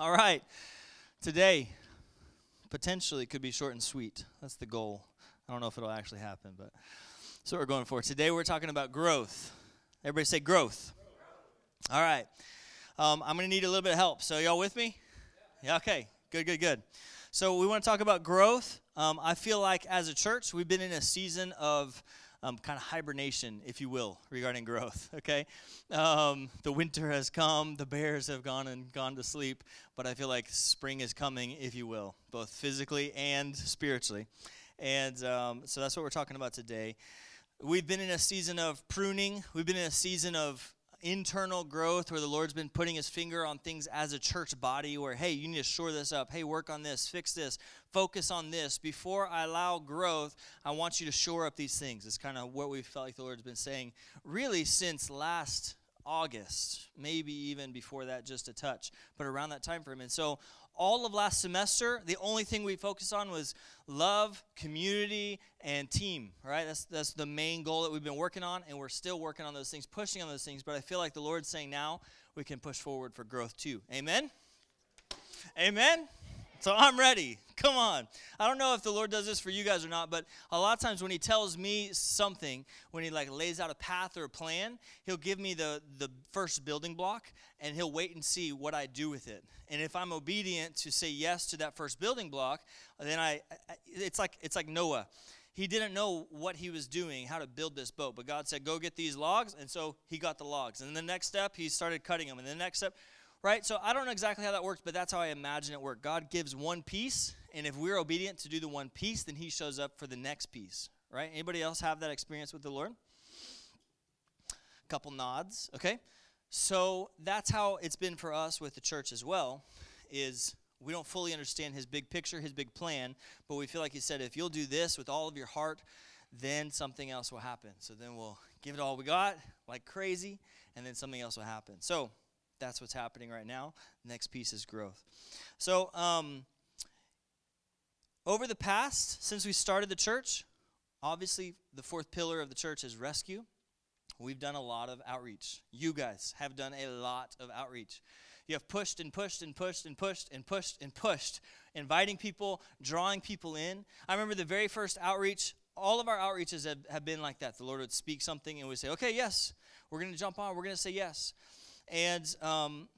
All right. Today, potentially could be short and sweet. That's the goal. I don't know if it'll actually happen, but that's what we're going for. Today, we're talking about growth. Everybody say growth. All right. Um, I'm going to need a little bit of help. So, y'all with me? Yeah, okay. Good, good, good. So, we want to talk about growth. Um, I feel like as a church, we've been in a season of um, kind of hibernation, if you will, regarding growth. Okay, um, the winter has come, the bears have gone and gone to sleep, but I feel like spring is coming, if you will, both physically and spiritually, and um, so that's what we're talking about today. We've been in a season of pruning. We've been in a season of internal growth where the Lord's been putting his finger on things as a church body where, hey, you need to shore this up. Hey, work on this, fix this, focus on this. Before I allow growth, I want you to shore up these things. It's kind of what we felt like the Lord's been saying really since last August, maybe even before that, just a touch, but around that time frame. And so all of last semester, the only thing we focused on was love, community, and team, right? That's, that's the main goal that we've been working on, and we're still working on those things, pushing on those things. But I feel like the Lord's saying now we can push forward for growth too. Amen? Amen? So I'm ready. Come on. I don't know if the Lord does this for you guys or not, but a lot of times when He tells me something, when He like lays out a path or a plan, He'll give me the the first building block, and He'll wait and see what I do with it. And if I'm obedient to say yes to that first building block, then I, it's like it's like Noah. He didn't know what he was doing, how to build this boat, but God said, "Go get these logs," and so he got the logs. And the next step, he started cutting them. And the next step, right? So I don't know exactly how that works, but that's how I imagine it work. God gives one piece, and if we're obedient to do the one piece, then He shows up for the next piece, right? Anybody else have that experience with the Lord? Couple nods, okay? So that's how it's been for us with the church as well. Is we don't fully understand His big picture, His big plan, but we feel like He said, if you'll do this with all of your heart, then something else will happen. So then we'll give it all we got like crazy, and then something else will happen. So that's what's happening right now. Next piece is growth. So, um, over the past, since we started the church, obviously the fourth pillar of the church is rescue. We've done a lot of outreach. You guys have done a lot of outreach. You have pushed and pushed and pushed and pushed and pushed and pushed, inviting people, drawing people in. I remember the very first outreach, all of our outreaches have, have been like that. The Lord would speak something and we'd say, okay, yes, we're going to jump on, we're going to say yes. And um,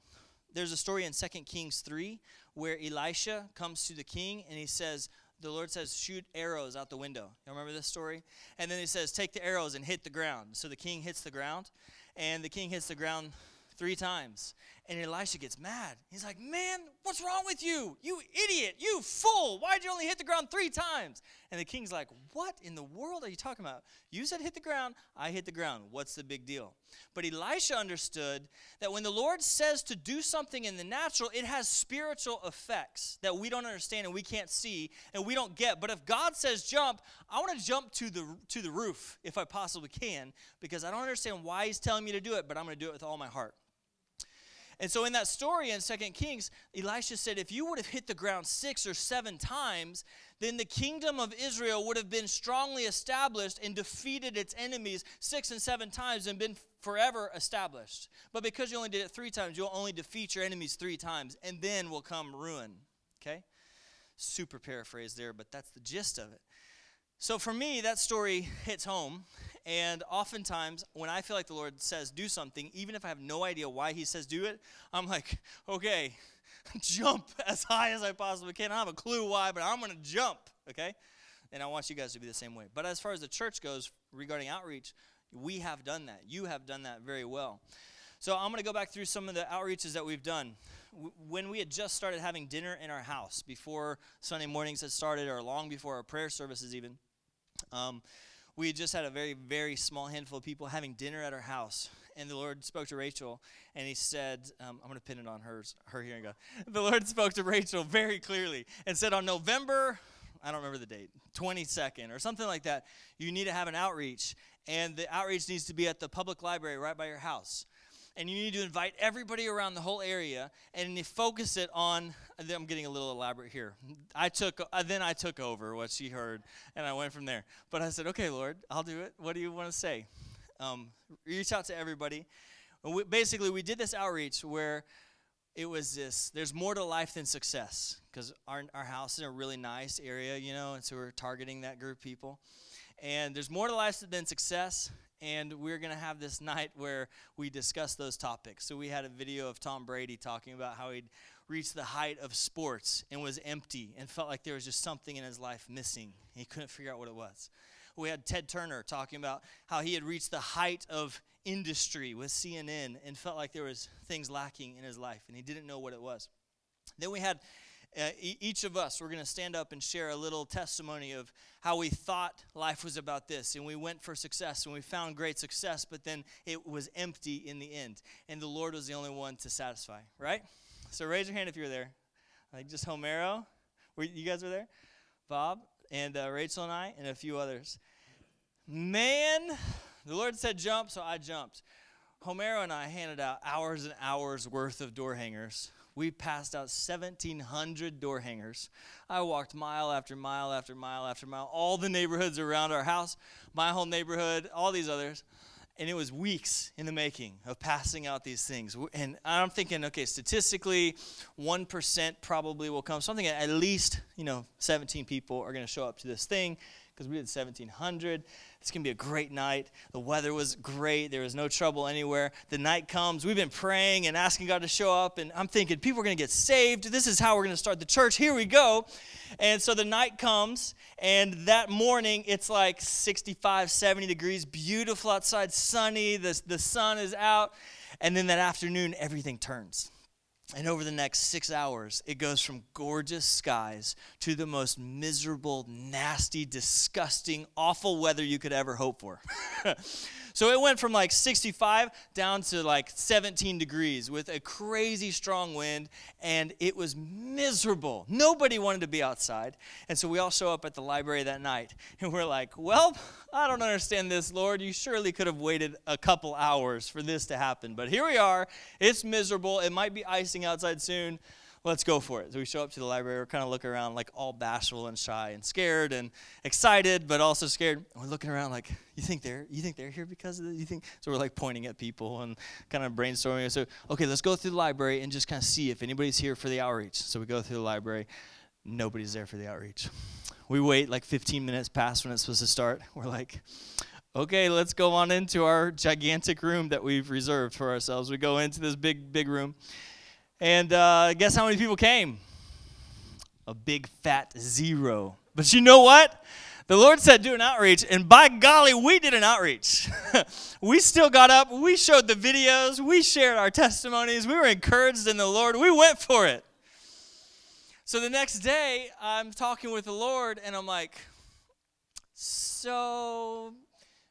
there's a story in 2 Kings 3 where Elisha comes to the king and he says, the Lord says, shoot arrows out the window. You remember this story? And then he says, take the arrows and hit the ground. So the king hits the ground, and the king hits the ground three times. And Elisha gets mad. He's like, Man, what's wrong with you? You idiot. You fool. Why'd you only hit the ground three times? And the king's like, What in the world are you talking about? You said hit the ground. I hit the ground. What's the big deal? But Elisha understood that when the Lord says to do something in the natural, it has spiritual effects that we don't understand and we can't see and we don't get. But if God says jump, I want to jump to the to the roof if I possibly can because I don't understand why he's telling me to do it, but I'm going to do it with all my heart. And so in that story in Second Kings, Elisha said, if you would have hit the ground six or seven times, then the kingdom of Israel would have been strongly established and defeated its enemies six and seven times and been forever established. But because you only did it three times, you'll only defeat your enemies three times, and then will come ruin. Okay? Super paraphrase there, but that's the gist of it. So for me, that story hits home and oftentimes, when I feel like the Lord says do something, even if I have no idea why He says do it, I'm like, okay, jump as high as I possibly can. I don't have a clue why, but I'm going to jump, okay? And I want you guys to be the same way. But as far as the church goes regarding outreach, we have done that. You have done that very well. So I'm going to go back through some of the outreaches that we've done. When we had just started having dinner in our house, before Sunday mornings had started, or long before our prayer services, even, um, we had just had a very, very small handful of people having dinner at our house. And the Lord spoke to Rachel, and He said, um, I'm going to pin it on hers, her hearing go. The Lord spoke to Rachel very clearly and said, On November, I don't remember the date, 22nd or something like that, you need to have an outreach. And the outreach needs to be at the public library right by your house and you need to invite everybody around the whole area and you focus it on i'm getting a little elaborate here. I took uh, then i took over what she heard and i went from there. But i said okay lord i'll do it. What do you want to say? Um, reach out to everybody. We, basically we did this outreach where it was this there's more to life than success because our, our house is a really nice area, you know, and so we're targeting that group of people. And there's more to life than success, and we're going to have this night where we discuss those topics. So we had a video of Tom Brady talking about how he'd reached the height of sports and was empty and felt like there was just something in his life missing. He couldn't figure out what it was. We had Ted Turner talking about how he had reached the height of industry with CNN and felt like there was things lacking in his life and he didn't know what it was. Then we had uh, each of us, we're going to stand up and share a little testimony of how we thought life was about this. And we went for success and we found great success, but then it was empty in the end. And the Lord was the only one to satisfy, right? So raise your hand if you're there. Like just Homero. You guys were there? Bob and uh, Rachel and I and a few others. Man, the Lord said jump, so I jumped. Homero and I handed out hours and hours worth of door hangers we passed out 1,700 door hangers. I walked mile after mile after mile after mile, all the neighborhoods around our house, my whole neighborhood, all these others. And it was weeks in the making of passing out these things. And I'm thinking, okay, statistically, 1% probably will come. Something at least, you know, 17 people are going to show up to this thing because we did 1,700. It's going to be a great night. The weather was great. There was no trouble anywhere. The night comes. We've been praying and asking God to show up. And I'm thinking, people are going to get saved. This is how we're going to start the church. Here we go. And so the night comes. And that morning, it's like 65, 70 degrees, beautiful outside, sunny. The, the sun is out. And then that afternoon, everything turns. And over the next six hours, it goes from gorgeous skies to the most miserable, nasty, disgusting, awful weather you could ever hope for. So it went from like 65 down to like 17 degrees with a crazy strong wind, and it was miserable. Nobody wanted to be outside. And so we all show up at the library that night, and we're like, well, I don't understand this, Lord. You surely could have waited a couple hours for this to happen. But here we are. It's miserable. It might be icing outside soon let's go for it. So we show up to the library, we're kind of looking around like all bashful and shy and scared and excited, but also scared. we're looking around like, you think they're you think they're here because of this? You think so we're like pointing at people and kind of brainstorming. So okay, let's go through the library and just kind of see if anybody's here for the outreach. So we go through the library. Nobody's there for the outreach. We wait like 15 minutes past when it's supposed to start. We're like, okay, let's go on into our gigantic room that we've reserved for ourselves. We go into this big, big room. And uh, guess how many people came? A big fat zero. But you know what? The Lord said, do an outreach, and by golly, we did an outreach. we still got up, we showed the videos, we shared our testimonies, we were encouraged in the Lord, we went for it. So the next day, I'm talking with the Lord, and I'm like, So,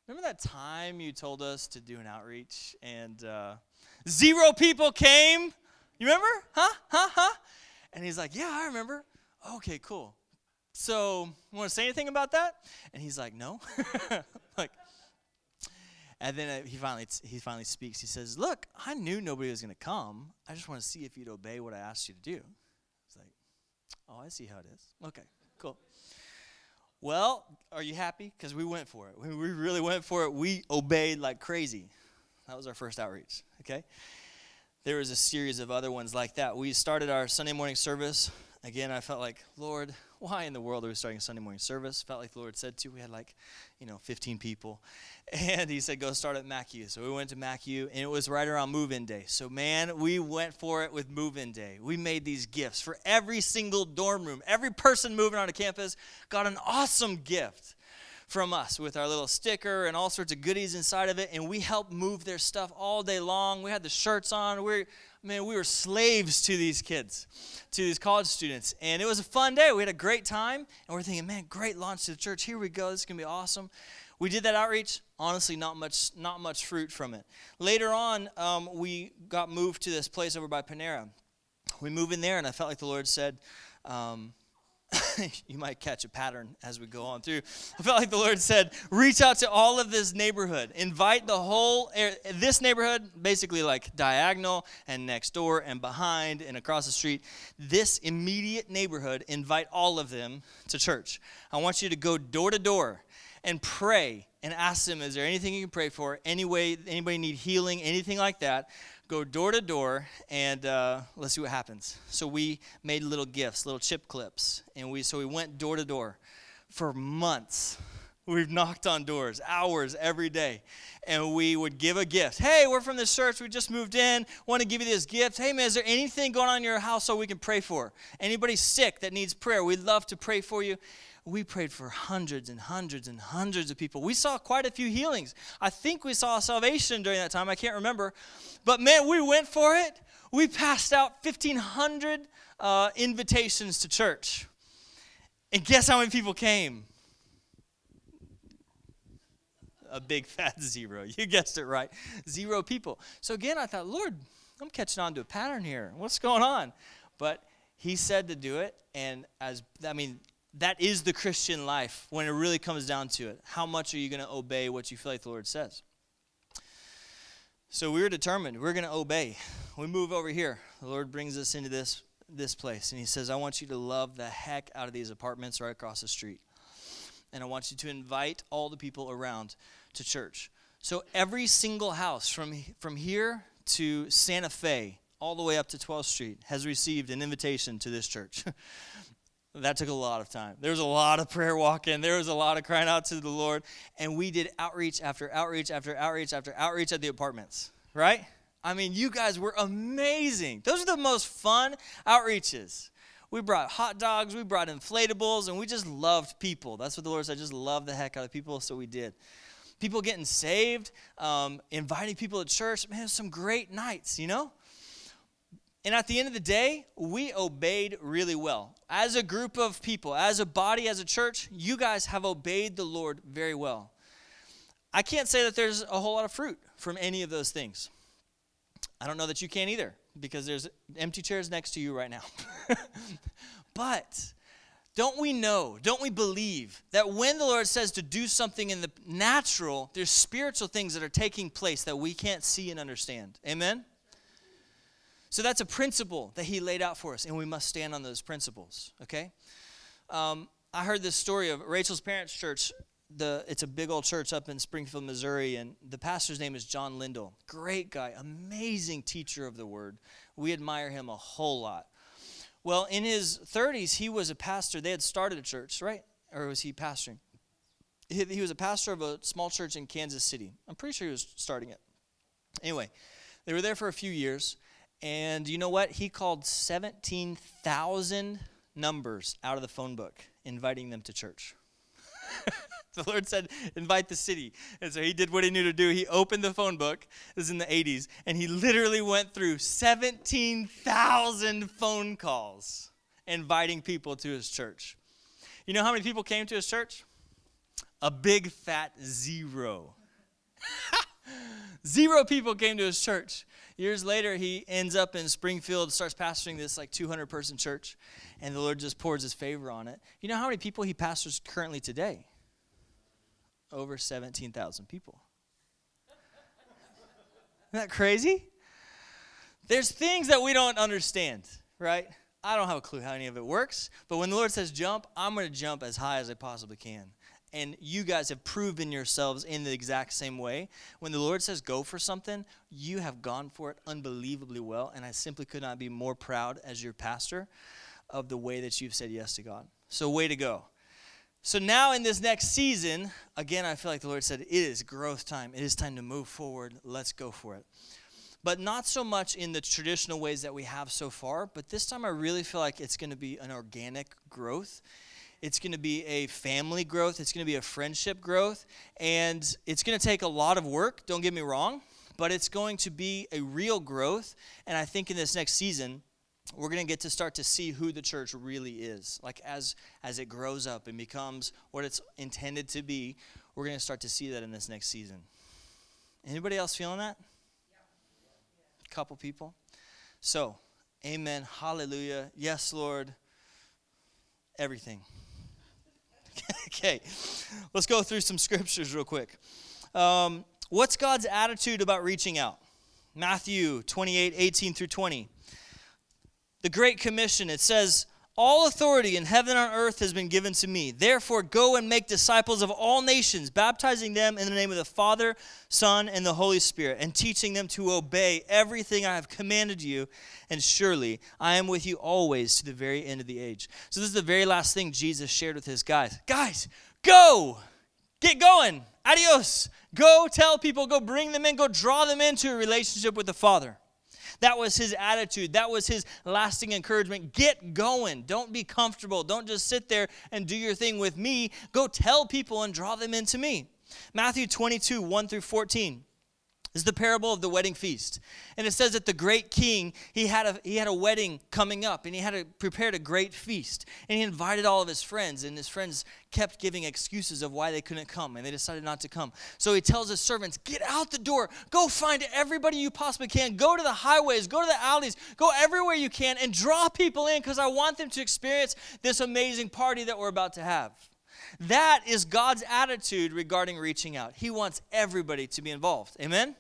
remember that time you told us to do an outreach, and uh, zero people came? You remember? Huh? Huh? Huh? And he's like, Yeah, I remember. Okay, cool. So, want to say anything about that? And he's like, No. like, and then uh, he finally he finally speaks. He says, "Look, I knew nobody was going to come. I just want to see if you'd obey what I asked you to do." It's like, "Oh, I see how it is. Okay, cool." Well, are you happy? Because we went for it. We really went for it. We obeyed like crazy. That was our first outreach. Okay there was a series of other ones like that. We started our Sunday morning service. Again, I felt like, Lord, why in the world are we starting a Sunday morning service? Felt like the Lord said to. We had like, you know, 15 people. And he said, go start at MacU. So we went to MacU, and it was right around move in day. So, man, we went for it with move in day. We made these gifts for every single dorm room. Every person moving on onto campus got an awesome gift from us with our little sticker and all sorts of goodies inside of it. And we helped move their stuff all day long. We had the shirts on. We man, we were slaves to these kids, to these college students. And it was a fun day. We had a great time. And we're thinking, man, great launch to the church. Here we go. This is going to be awesome. We did that outreach. Honestly, not much, not much fruit from it. Later on, um, we got moved to this place over by Panera. We moved in there, and I felt like the Lord said, um, you might catch a pattern as we go on through. I felt like the Lord said, reach out to all of this neighborhood. Invite the whole, this neighborhood, basically like diagonal and next door and behind and across the street. This immediate neighborhood, invite all of them to church. I want you to go door to door and pray and ask them, is there anything you can pray for? Any way, anybody need healing, anything like that? Go door to door and uh, let's see what happens. So we made little gifts, little chip clips, and we so we went door to door for months. We've knocked on doors, hours every day, and we would give a gift. Hey, we're from this church. We just moved in. Want to give you this gift. Hey, man, is there anything going on in your house so we can pray for? Anybody sick that needs prayer? We'd love to pray for you we prayed for hundreds and hundreds and hundreds of people. We saw quite a few healings. I think we saw salvation during that time. I can't remember. But man, we went for it. We passed out 1,500 uh, invitations to church. And guess how many people came? A big fat zero. You guessed it right. Zero people. So again, I thought, Lord, I'm catching on to a pattern here. What's going on? But he said to do it. And as, I mean, that is the Christian life when it really comes down to it. How much are you going to obey what you feel like the Lord says? So we were determined. We're going to obey. We move over here. The Lord brings us into this this place, and He says, "I want you to love the heck out of these apartments right across the street, and I want you to invite all the people around to church." So every single house from from here to Santa Fe, all the way up to 12th Street, has received an invitation to this church. That took a lot of time. There was a lot of prayer walking. There was a lot of crying out to the Lord. And we did outreach after outreach after outreach after outreach at the apartments, right? I mean, you guys were amazing. Those are the most fun outreaches. We brought hot dogs, we brought inflatables, and we just loved people. That's what the Lord said. Just love the heck out of people, so we did. People getting saved, um, inviting people to church. Man, some great nights, you know? And at the end of the day, we obeyed really well. As a group of people, as a body, as a church, you guys have obeyed the Lord very well. I can't say that there's a whole lot of fruit from any of those things. I don't know that you can either because there's empty chairs next to you right now. but don't we know, don't we believe that when the Lord says to do something in the natural, there's spiritual things that are taking place that we can't see and understand? Amen? So that's a principle that he laid out for us, and we must stand on those principles, okay? Um, I heard this story of Rachel's parents' church. The, it's a big old church up in Springfield, Missouri, and the pastor's name is John Lindell. Great guy, amazing teacher of the word. We admire him a whole lot. Well, in his 30s, he was a pastor. They had started a church, right? Or was he pastoring? He, he was a pastor of a small church in Kansas City. I'm pretty sure he was starting it. Anyway, they were there for a few years. And you know what? He called 17,000 numbers out of the phone book, inviting them to church. the Lord said, invite the city. And so he did what he knew to do. He opened the phone book, this is in the 80s, and he literally went through 17,000 phone calls inviting people to his church. You know how many people came to his church? A big fat zero. zero people came to his church. Years later, he ends up in Springfield, starts pastoring this like 200 person church, and the Lord just pours his favor on it. You know how many people he pastors currently today? Over 17,000 people. Isn't that crazy? There's things that we don't understand, right? I don't have a clue how any of it works, but when the Lord says jump, I'm going to jump as high as I possibly can and you guys have proven yourselves in the exact same way. When the Lord says go for something, you have gone for it unbelievably well, and I simply could not be more proud as your pastor of the way that you've said yes to God. So, way to go. So, now in this next season, again, I feel like the Lord said, it is growth time. It is time to move forward. Let's go for it. But not so much in the traditional ways that we have so far, but this time I really feel like it's going to be an organic growth it's going to be a family growth, it's going to be a friendship growth, and it's going to take a lot of work, don't get me wrong, but it's going to be a real growth. And I think in this next season, we're going to get to start to see who the church really is. Like as as it grows up and becomes what it's intended to be, we're going to start to see that in this next season. Anybody else feeling that? A couple people. So, amen. Hallelujah. Yes, Lord. Everything. Okay, let's go through some scriptures real quick. Um, what's God's attitude about reaching out? Matthew 28 18 through 20. The Great Commission, it says, All authority in heaven and on earth has been given to me. Therefore, go and make disciples of all nations, baptizing them in the name of the Father, Son, and the Holy Spirit, and teaching them to obey everything I have commanded you. And surely I am with you always to the very end of the age. So, this is the very last thing Jesus shared with his guys. Guys, go! Get going! Adios! Go tell people, go bring them in, go draw them into a relationship with the Father. That was his attitude. That was his lasting encouragement. Get going. Don't be comfortable. Don't just sit there and do your thing with me. Go tell people and draw them into me. Matthew 22, 1 through 14 is the parable of the wedding feast. And it says that the great king, he had a he had a wedding coming up and he had a, prepared a great feast. And he invited all of his friends and his friends kept giving excuses of why they couldn't come and they decided not to come. So he tells his servants, "Get out the door. Go find everybody you possibly can. Go to the highways, go to the alleys, go everywhere you can and draw people in cuz I want them to experience this amazing party that we're about to have." That is God's attitude regarding reaching out. He wants everybody to be involved. Amen?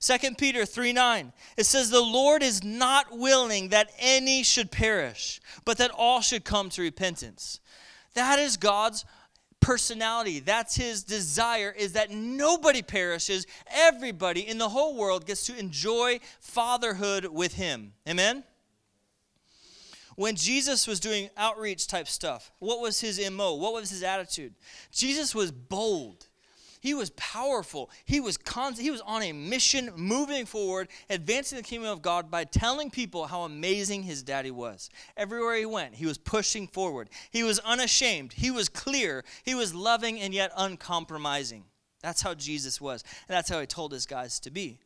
2 Peter 3 9. It says, The Lord is not willing that any should perish, but that all should come to repentance. That is God's personality. That's his desire is that nobody perishes. Everybody in the whole world gets to enjoy fatherhood with him. Amen? When Jesus was doing outreach type stuff, what was his MO? What was his attitude? Jesus was bold. He was powerful. He was con- he was on a mission moving forward, advancing the kingdom of God by telling people how amazing his daddy was. Everywhere he went, he was pushing forward. He was unashamed. He was clear. He was loving and yet uncompromising. That's how Jesus was. And that's how he told his guys to be.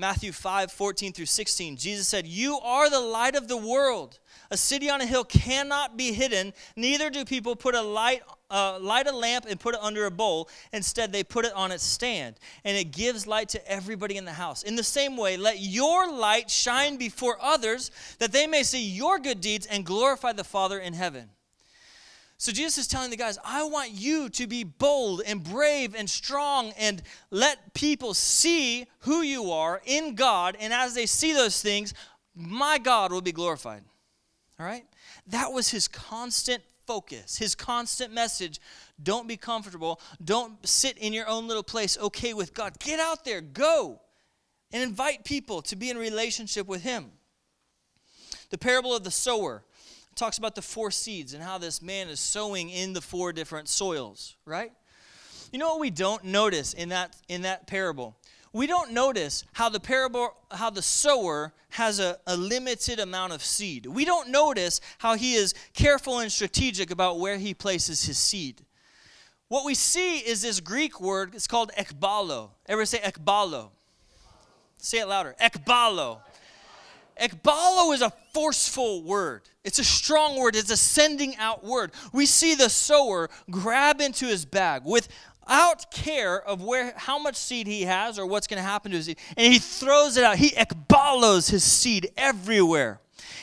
Matthew 5, 14 through 16, Jesus said, You are the light of the world. A city on a hill cannot be hidden, neither do people put a light uh, light a lamp and put it under a bowl. Instead, they put it on its stand, and it gives light to everybody in the house. In the same way, let your light shine before others, that they may see your good deeds and glorify the Father in heaven. So Jesus is telling the guys, I want you to be bold and brave and strong and let people see who you are in God. And as they see those things, my God will be glorified. All right? That was his constant focus, his constant message. Don't be comfortable. Don't sit in your own little place, okay with God. Get out there, go, and invite people to be in relationship with him. The parable of the sower talks about the four seeds and how this man is sowing in the four different soils, right? You know what we don't notice in that in that parable? we don't notice how the parable how the sower has a, a, limited amount of seed. We don't notice how he is careful and strategic about where he places his seed. What we see is this greek word it's called ekbalo. Ever say ekbalo. Say it louder. Ekbalo ekbalo is a forceful word. It's a strong word. It's a sending out word. We see the sower grab into his bag with without care of where how much seed he has or what's going to happen to his seed and he throws it out. He ekbalos his seed everywhere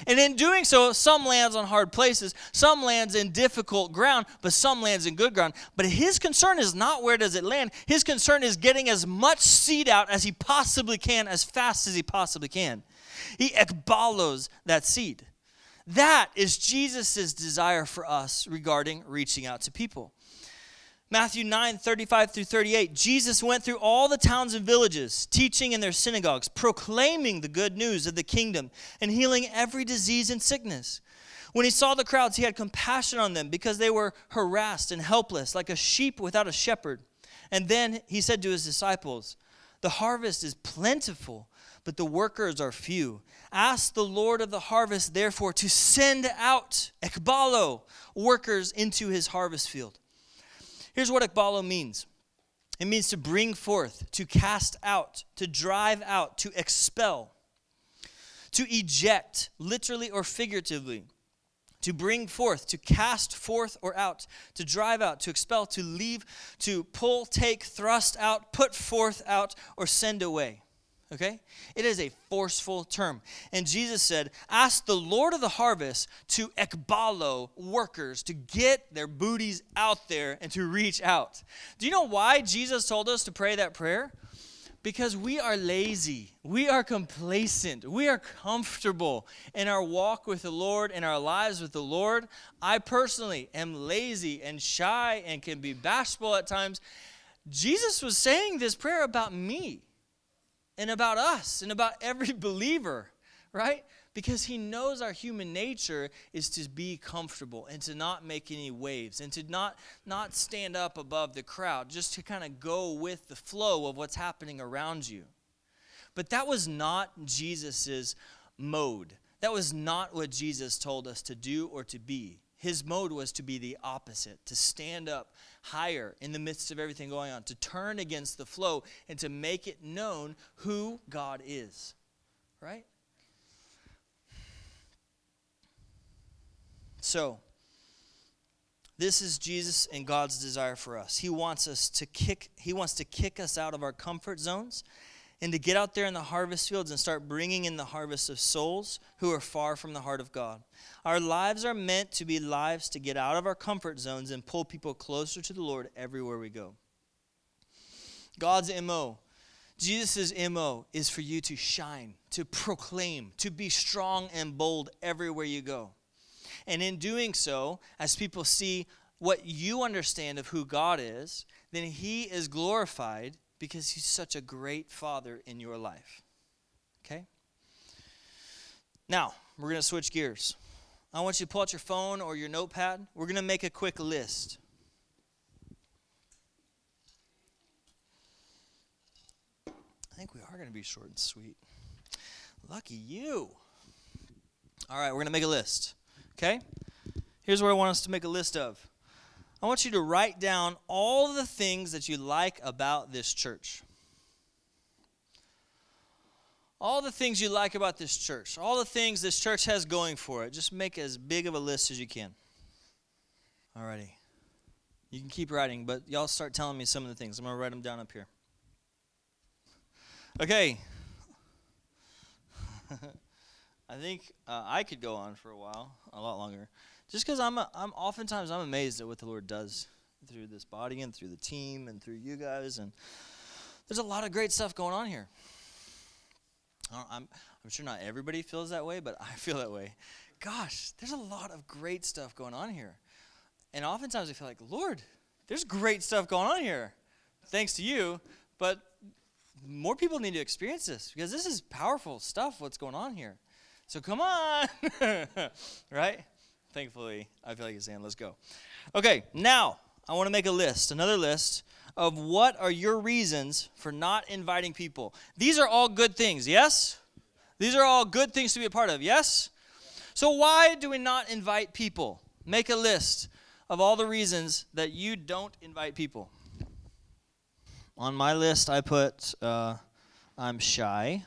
and in doing so some lands on hard places some lands in difficult ground but some lands in good ground. But his concern is not where does it land. His concern is getting as much seed out as he possibly can as fast as he possibly can. He ekbalos that seed. That is jesus' desire for us regarding reaching out to people Matthew 9, 35 through 38, Jesus went through all the towns and villages, teaching in their synagogues, proclaiming the good news of the kingdom, and healing every disease and sickness. When he saw the crowds, he had compassion on them because they were harassed and helpless, like a sheep without a shepherd. And then he said to his disciples, The harvest is plentiful, but the workers are few. Ask the Lord of the harvest, therefore, to send out, ekbalo, workers into his harvest field. Here's what ekbalo means it means to bring forth, to cast out, to drive out, to expel, to eject, literally or figuratively, to bring forth, to cast forth or out, to drive out, to expel, to leave, to pull, take, thrust out, put forth out, or send away. Okay? It is a forceful term. And Jesus said, Ask the Lord of the harvest to ekbalo workers, to get their booties out there and to reach out. Do you know why Jesus told us to pray that prayer? Because we are lazy, we are complacent, we are comfortable in our walk with the Lord, in our lives with the Lord. I personally am lazy and shy and can be bashful at times. Jesus was saying this prayer about me and about us and about every believer, right? Because he knows our human nature is to be comfortable and to not make any waves and to not, not stand up above the crowd, just to kind of go with the flow of what's happening around you. But that was not Jesus's mode. That was not what Jesus told us to do or to be. His mode was to be the opposite, to stand up higher in the midst of everything going on, to turn against the flow and to make it known who God is. Right? So, this is Jesus and God's desire for us. He wants us to kick he wants to kick us out of our comfort zones and to get out there in the harvest fields and start bringing in the harvest of souls who are far from the heart of God. Our lives are meant to be lives to get out of our comfort zones and pull people closer to the Lord everywhere we go. God's MO, Jesus' MO is for you to shine, to proclaim, to be strong and bold everywhere you go. And in doing so, as people see what you understand of who God is, then He is glorified because He's such a great Father in your life. Okay? Now, we're going to switch gears. I want you to pull out your phone or your notepad. We're going to make a quick list. I think we are going to be short and sweet. Lucky you. All right, we're going to make a list. Okay? Here's what I want us to make a list of. I want you to write down all the things that you like about this church. All the things you like about this church, all the things this church has going for it. Just make as big of a list as you can. Alrighty. You can keep writing, but y'all start telling me some of the things. I'm going to write them down up here. Okay. I think uh, I could go on for a while, a lot longer, just because I'm, a, I'm oftentimes I'm amazed at what the Lord does through this body and through the team and through you guys, and there's a lot of great stuff going on here. I'm I'm sure not everybody feels that way, but I feel that way. Gosh, there's a lot of great stuff going on here, and oftentimes I feel like Lord, there's great stuff going on here, thanks to you, but more people need to experience this because this is powerful stuff. What's going on here? So come on. right? Thankfully, I feel like he's saying, let's go. Okay, now I want to make a list, another list of what are your reasons for not inviting people. These are all good things, yes? These are all good things to be a part of, yes? So why do we not invite people? Make a list of all the reasons that you don't invite people. On my list, I put uh, I'm shy.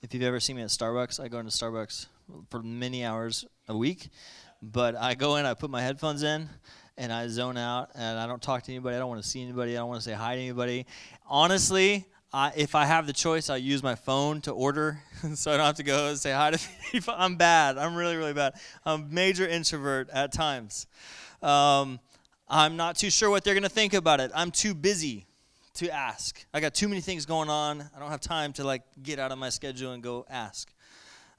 If you've ever seen me at Starbucks, I go into Starbucks for many hours a week. But I go in, I put my headphones in, and I zone out, and I don't talk to anybody. I don't want to see anybody. I don't want to say hi to anybody. Honestly, I, if I have the choice, I use my phone to order, so I don't have to go and say hi to people. I'm bad. I'm really, really bad. I'm a major introvert at times. Um, I'm not too sure what they're going to think about it. I'm too busy to ask. I got too many things going on. I don't have time to like get out of my schedule and go ask.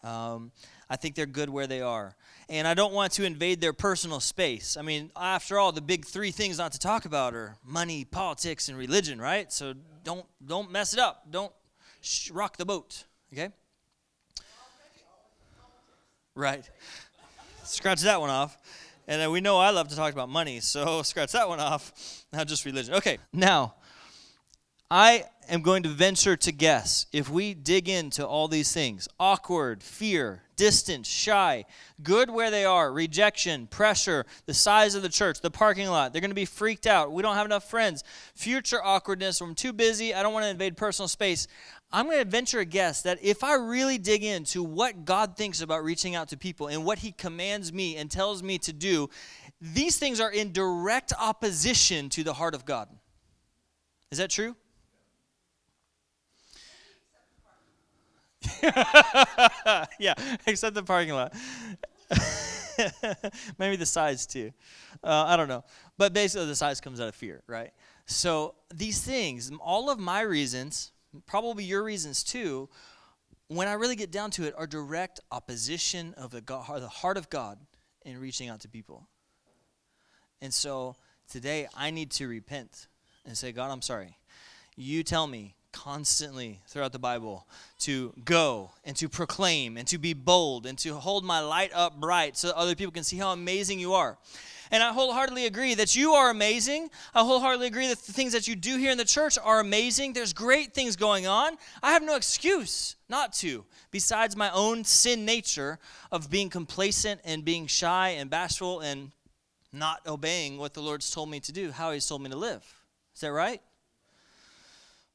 Um, I think they're good where they are. And I don't want to invade their personal space. I mean, after all, the big three things not to talk about are money, politics, and religion, right? So don't don't mess it up. Don't sh- rock the boat. Okay. Right. Scratch that one off. And then we know I love to talk about money, so scratch that one off. Not just religion. Okay, now I am going to venture to guess if we dig into all these things awkward, fear, distance, shy, good where they are, rejection, pressure, the size of the church, the parking lot, they're going to be freaked out. We don't have enough friends, future awkwardness, I'm too busy, I don't want to invade personal space. I'm going to venture a guess that if I really dig into what God thinks about reaching out to people and what He commands me and tells me to do, these things are in direct opposition to the heart of God. Is that true? yeah, except the parking lot. Maybe the size too. Uh, I don't know. But basically, the size comes out of fear, right? So these things, all of my reasons, probably your reasons too, when I really get down to it, are direct opposition of the, God, the heart of God in reaching out to people. And so today I need to repent and say, God, I'm sorry. You tell me constantly throughout the Bible to go and to proclaim and to be bold and to hold my light up bright so other people can see how amazing you are. And I wholeheartedly agree that you are amazing. I wholeheartedly agree that the things that you do here in the church are amazing. There's great things going on. I have no excuse not to, besides my own sin nature of being complacent and being shy and bashful and not obeying what the Lord's told me to do, how He's told me to live. Is that right?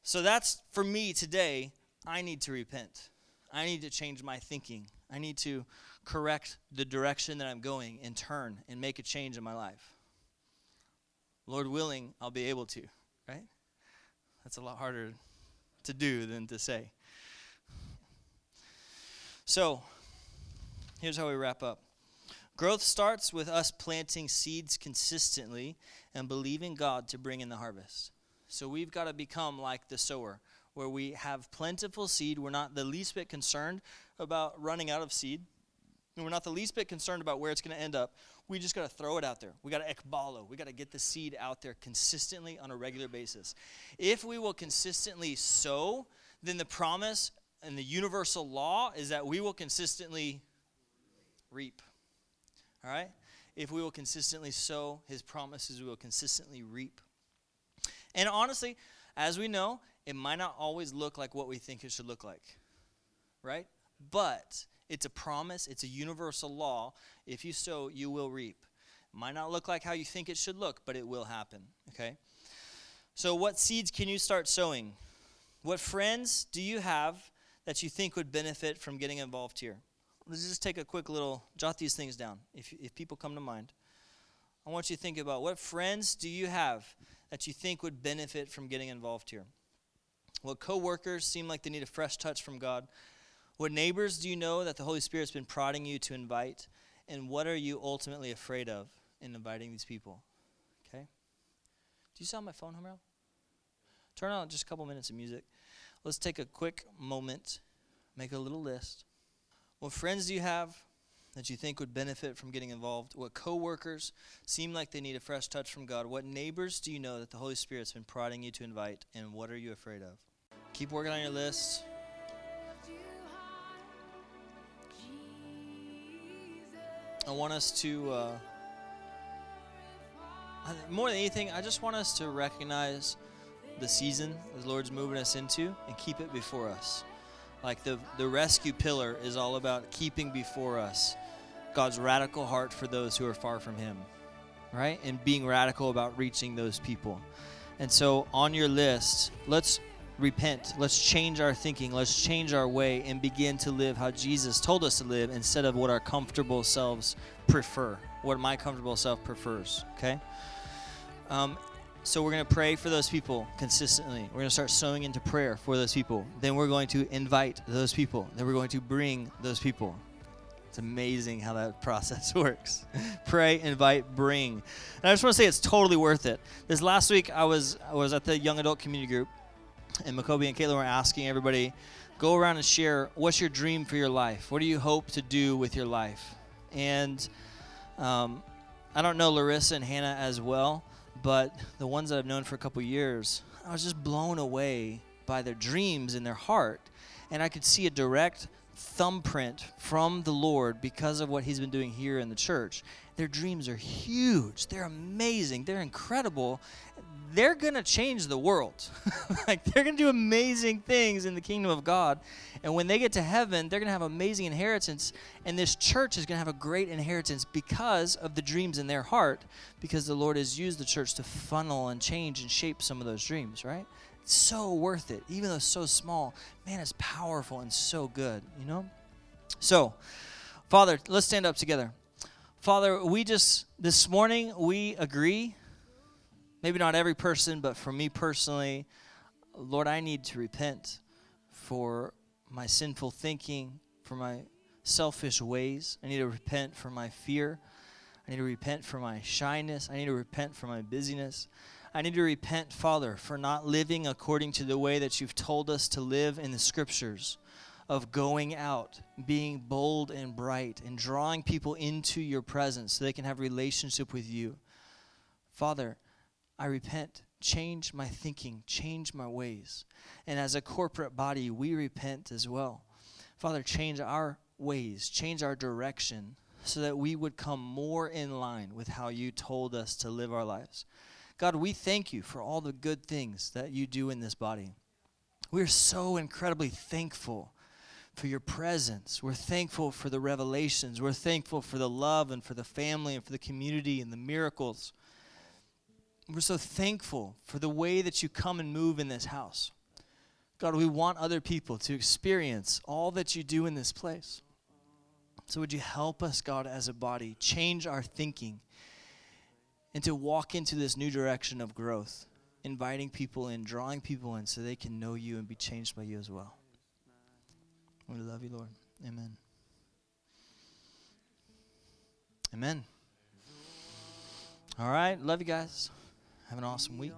So that's for me today. I need to repent. I need to change my thinking. I need to correct the direction that I'm going and turn and make a change in my life. Lord willing, I'll be able to, right? That's a lot harder to do than to say. So, here's how we wrap up. Growth starts with us planting seeds consistently and believing God to bring in the harvest. So we've got to become like the sower, where we have plentiful seed. We're not the least bit concerned about running out of seed. And we're not the least bit concerned about where it's going to end up. We just got to throw it out there. We got to ekbalo. We got to get the seed out there consistently on a regular basis. If we will consistently sow, then the promise and the universal law is that we will consistently reap. All right? If we will consistently sow, his promises we will consistently reap. And honestly, as we know, it might not always look like what we think it should look like. Right? But it's a promise, it's a universal law. If you sow, you will reap. Might not look like how you think it should look, but it will happen. Okay? So, what seeds can you start sowing? What friends do you have that you think would benefit from getting involved here? Let's just take a quick little, jot these things down if, if people come to mind. I want you to think about what friends do you have that you think would benefit from getting involved here? What coworkers seem like they need a fresh touch from God? What neighbors do you know that the Holy Spirit's been prodding you to invite? And what are you ultimately afraid of in inviting these people? Okay? Do you saw my phone, Hamel? Turn on just a couple minutes of music. Let's take a quick moment, make a little list. What friends do you have that you think would benefit from getting involved? What coworkers seem like they need a fresh touch from God? What neighbors do you know that the Holy Spirit's been prodding you to invite? And what are you afraid of? Keep working on your list. I want us to, uh, more than anything, I just want us to recognize the season the Lord's moving us into and keep it before us. Like the, the rescue pillar is all about keeping before us God's radical heart for those who are far from Him, right? And being radical about reaching those people. And so on your list, let's repent. Let's change our thinking. Let's change our way and begin to live how Jesus told us to live instead of what our comfortable selves prefer, what my comfortable self prefers, okay? Um, so we're going to pray for those people consistently. We're going to start sowing into prayer for those people. Then we're going to invite those people. Then we're going to bring those people. It's amazing how that process works. Pray, invite, bring. And I just want to say it's totally worth it. This last week I was I was at the young adult community group and Makobi and Caitlin were asking everybody, go around and share what's your dream for your life? What do you hope to do with your life? And um, I don't know Larissa and Hannah as well, but the ones that I've known for a couple years, I was just blown away by their dreams in their heart. And I could see a direct thumbprint from the Lord because of what He's been doing here in the church. Their dreams are huge, they're amazing, they're incredible. They're going to change the world. like, they're going to do amazing things in the kingdom of God. And when they get to heaven, they're going to have amazing inheritance. And this church is going to have a great inheritance because of the dreams in their heart, because the Lord has used the church to funnel and change and shape some of those dreams, right? It's so worth it, even though it's so small. Man, it's powerful and so good, you know? So, Father, let's stand up together. Father, we just, this morning, we agree. Maybe not every person, but for me personally, Lord, I need to repent for my sinful thinking, for my selfish ways. I need to repent for my fear. I need to repent for my shyness. I need to repent for my busyness. I need to repent, Father, for not living according to the way that you've told us to live in the scriptures of going out, being bold and bright, and drawing people into your presence so they can have relationship with you. Father, I repent. Change my thinking, change my ways. And as a corporate body, we repent as well. Father, change our ways, change our direction so that we would come more in line with how you told us to live our lives. God, we thank you for all the good things that you do in this body. We're so incredibly thankful for your presence. We're thankful for the revelations. We're thankful for the love and for the family and for the community and the miracles. We're so thankful for the way that you come and move in this house. God, we want other people to experience all that you do in this place. So, would you help us, God, as a body, change our thinking and to walk into this new direction of growth, inviting people in, drawing people in so they can know you and be changed by you as well? We love you, Lord. Amen. Amen. All right. Love you guys. Have an awesome week.